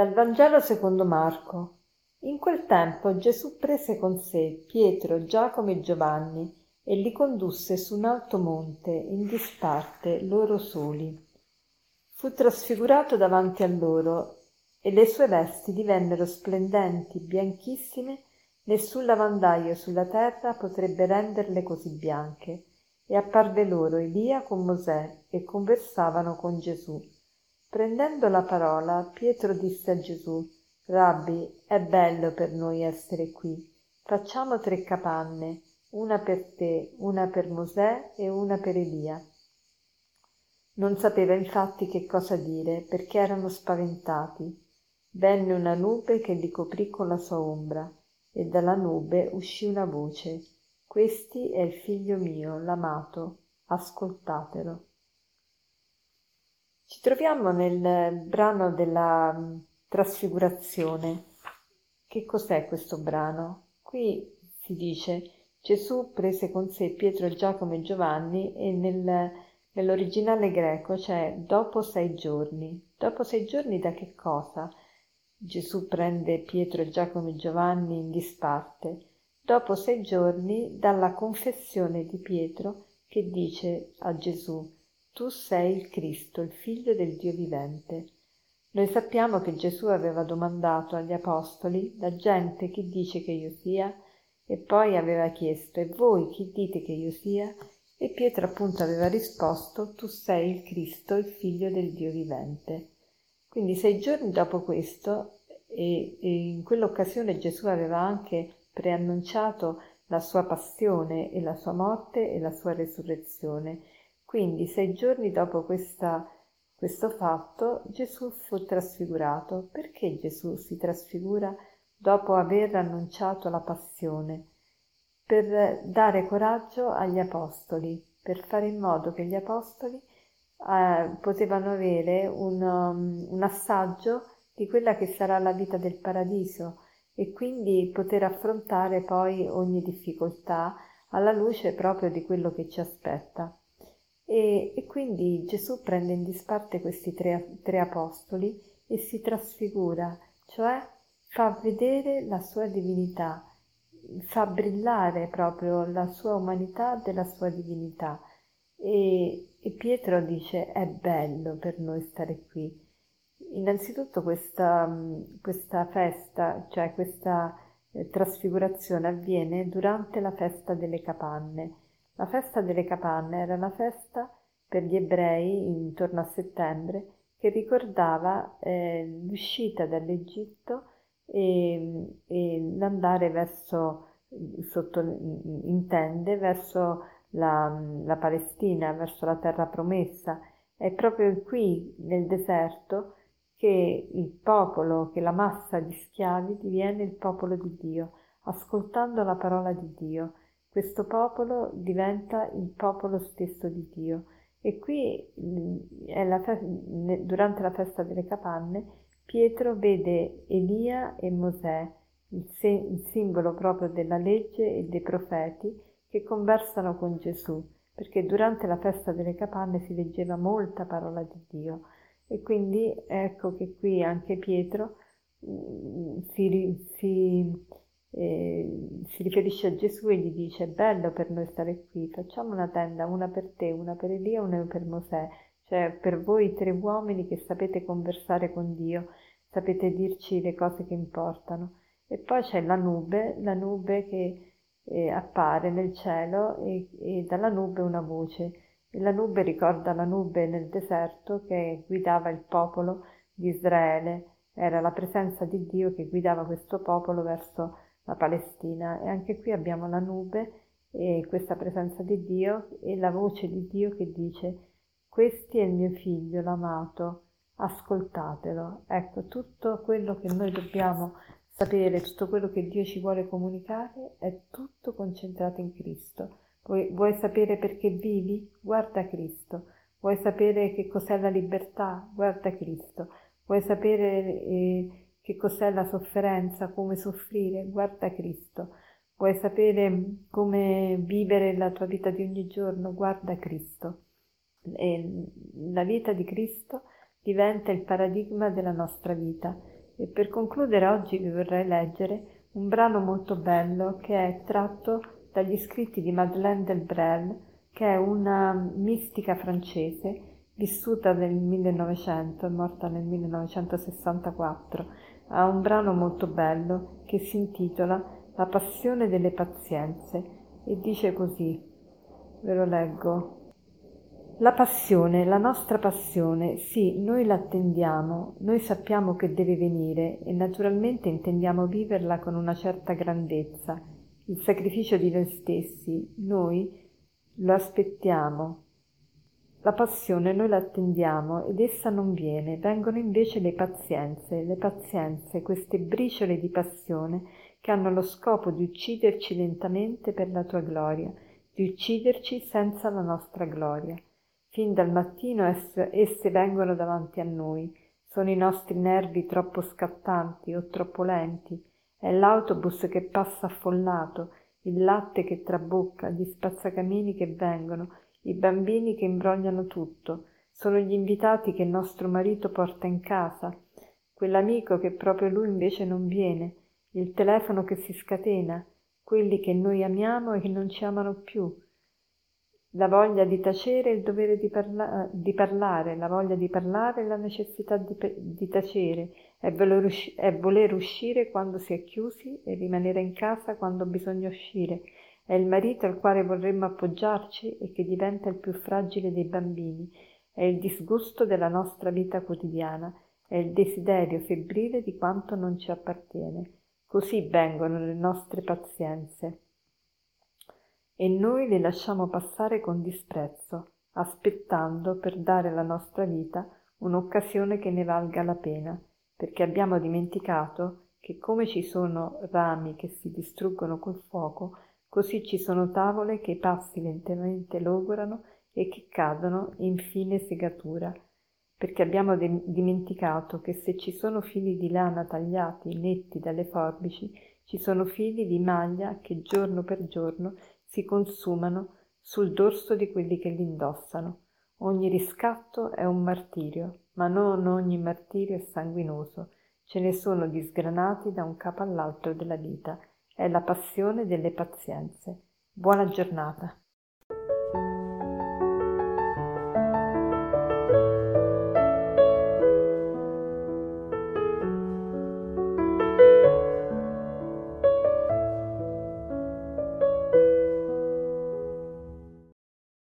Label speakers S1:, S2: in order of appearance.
S1: Dal Vangelo secondo Marco. In quel tempo Gesù prese con sé Pietro, Giacomo e Giovanni e li condusse su un alto monte in disparte loro soli. Fu trasfigurato davanti a loro e le sue vesti divennero splendenti, bianchissime, nessun lavandaio sulla terra potrebbe renderle così bianche. E apparve loro Elia con Mosè e conversavano con Gesù. Prendendo la parola, Pietro disse a Gesù, Rabbi, è bello per noi essere qui. Facciamo tre capanne, una per te, una per Mosè e una per Elia. Non sapeva infatti che cosa dire, perché erano spaventati. Venne una nube che li coprì con la sua ombra, e dalla nube uscì una voce. Questi è il figlio mio, l'amato, ascoltatelo. Ci troviamo nel brano della mm, trasfigurazione. Che cos'è questo brano? Qui si dice Gesù prese con sé Pietro, Giacomo e Giovanni e nel, nell'originale greco c'è dopo sei giorni. Dopo sei giorni da che cosa? Gesù prende Pietro, Giacomo e Giovanni in disparte. Dopo sei giorni dalla confessione di Pietro che dice a Gesù tu sei il Cristo, il figlio del Dio vivente. Noi sappiamo che Gesù aveva domandato agli apostoli, la gente chi dice che io sia, e poi aveva chiesto, e voi chi dite che io sia? E Pietro appunto aveva risposto, tu sei il Cristo, il figlio del Dio vivente. Quindi sei giorni dopo questo, e, e in quell'occasione Gesù aveva anche preannunciato la sua passione e la sua morte e la sua resurrezione quindi sei giorni dopo questa, questo fatto Gesù fu trasfigurato. Perché Gesù si trasfigura dopo aver annunciato la passione? Per dare coraggio agli apostoli, per fare in modo che gli apostoli eh, potevano avere un, um, un assaggio di quella che sarà la vita del paradiso e quindi poter affrontare poi ogni difficoltà alla luce proprio di quello che ci aspetta. E, e quindi Gesù prende in disparte questi tre, tre apostoli e si trasfigura, cioè fa vedere la sua divinità, fa brillare proprio la sua umanità della sua divinità. E, e, Pietro dice è bello per noi stare qui. Innanzitutto questa, questa festa, cioè questa eh, trasfigurazione avviene durante la festa delle capanne la festa delle capanne era una festa per gli ebrei intorno a settembre che ricordava eh, l'uscita dall'Egitto e, e l'andare verso, sotto, in tende, verso la, la Palestina, verso la terra promessa. È proprio qui, nel deserto, che il popolo, che la massa di schiavi diviene il popolo di Dio, ascoltando la parola di Dio questo popolo diventa il popolo stesso di Dio. E qui la fe- durante la festa delle capanne Pietro vede Elia e Mosè, il, se- il simbolo proprio della legge e dei profeti, che conversano con Gesù, perché durante la festa delle capanne si leggeva molta parola di Dio. E quindi ecco che qui anche Pietro mm, si, si eh, si riferisce a Gesù e gli dice è bello per noi stare qui, facciamo una tenda, una per te, una per Elia, una per Mosè, cioè per voi tre uomini che sapete conversare con Dio, sapete dirci le cose che importano. E poi c'è la nube, la nube che eh, appare nel cielo e, e dalla nube una voce. E la nube ricorda la nube nel deserto che guidava il popolo di Israele, era la presenza di Dio che guidava questo popolo verso la Palestina e anche qui abbiamo la nube e questa presenza di Dio e la voce di Dio che dice questi è il mio figlio l'amato, ascoltatelo. Ecco, tutto quello che noi dobbiamo sapere, tutto quello che Dio ci vuole comunicare è tutto concentrato in Cristo. Vuoi, vuoi sapere perché vivi? Guarda Cristo. Vuoi sapere che cos'è la libertà? Guarda Cristo. Vuoi sapere eh, che cos'è la sofferenza, come soffrire, guarda Cristo. Vuoi sapere come vivere la tua vita di ogni giorno? Guarda Cristo. E la vita di Cristo diventa il paradigma della nostra vita E per concludere oggi vi vorrei leggere un brano molto bello che è tratto dagli scritti di Madeleine Delbrel, che è una mistica francese vissuta nel 1900, è morta nel 1964. Ha un brano molto bello che si intitola La passione delle pazienze e dice così, ve lo leggo. La passione, la nostra passione, sì, noi l'attendiamo, noi sappiamo che deve venire e naturalmente intendiamo viverla con una certa grandezza, il sacrificio di noi stessi, noi lo aspettiamo. La passione noi l'attendiamo ed essa non viene, vengono invece le pazienze, le pazienze, queste briciole di passione che hanno lo scopo di ucciderci lentamente per la tua gloria, di ucciderci senza la nostra gloria. Fin dal mattino esse, esse vengono davanti a noi, sono i nostri nervi troppo scattanti o troppo lenti, è l'autobus che passa affollato, il latte che trabocca, gli spazzacamini che vengono, i bambini che imbrogliano tutto, sono gli invitati che nostro marito porta in casa, quell'amico che proprio lui invece non viene, il telefono che si scatena, quelli che noi amiamo e che non ci amano più, la voglia di tacere e il dovere di, parla- di, parlare, la voglia di parlare e la necessità di, di tacere, è voler, usci- è voler uscire quando si è chiusi e rimanere in casa quando bisogna uscire, è il marito al quale vorremmo appoggiarci e che diventa il più fragile dei bambini, è il disgusto della nostra vita quotidiana, è il desiderio febbrile di quanto non ci appartiene. Così vengono le nostre pazienze. E noi le lasciamo passare con disprezzo, aspettando per dare alla nostra vita un'occasione che ne valga la pena, perché abbiamo dimenticato che come ci sono rami che si distruggono col fuoco, così ci sono tavole che i passi lentamente logorano e che cadono in fine segatura, perché abbiamo de- dimenticato che se ci sono fili di lana tagliati netti dalle forbici, ci sono fili di maglia che giorno per giorno si consumano sul dorso di quelli che li indossano. Ogni riscatto è un martirio, ma non ogni martirio è sanguinoso. Ce ne sono di sgranati da un capo all'altro della vita. È la passione delle pazienze. Buona giornata.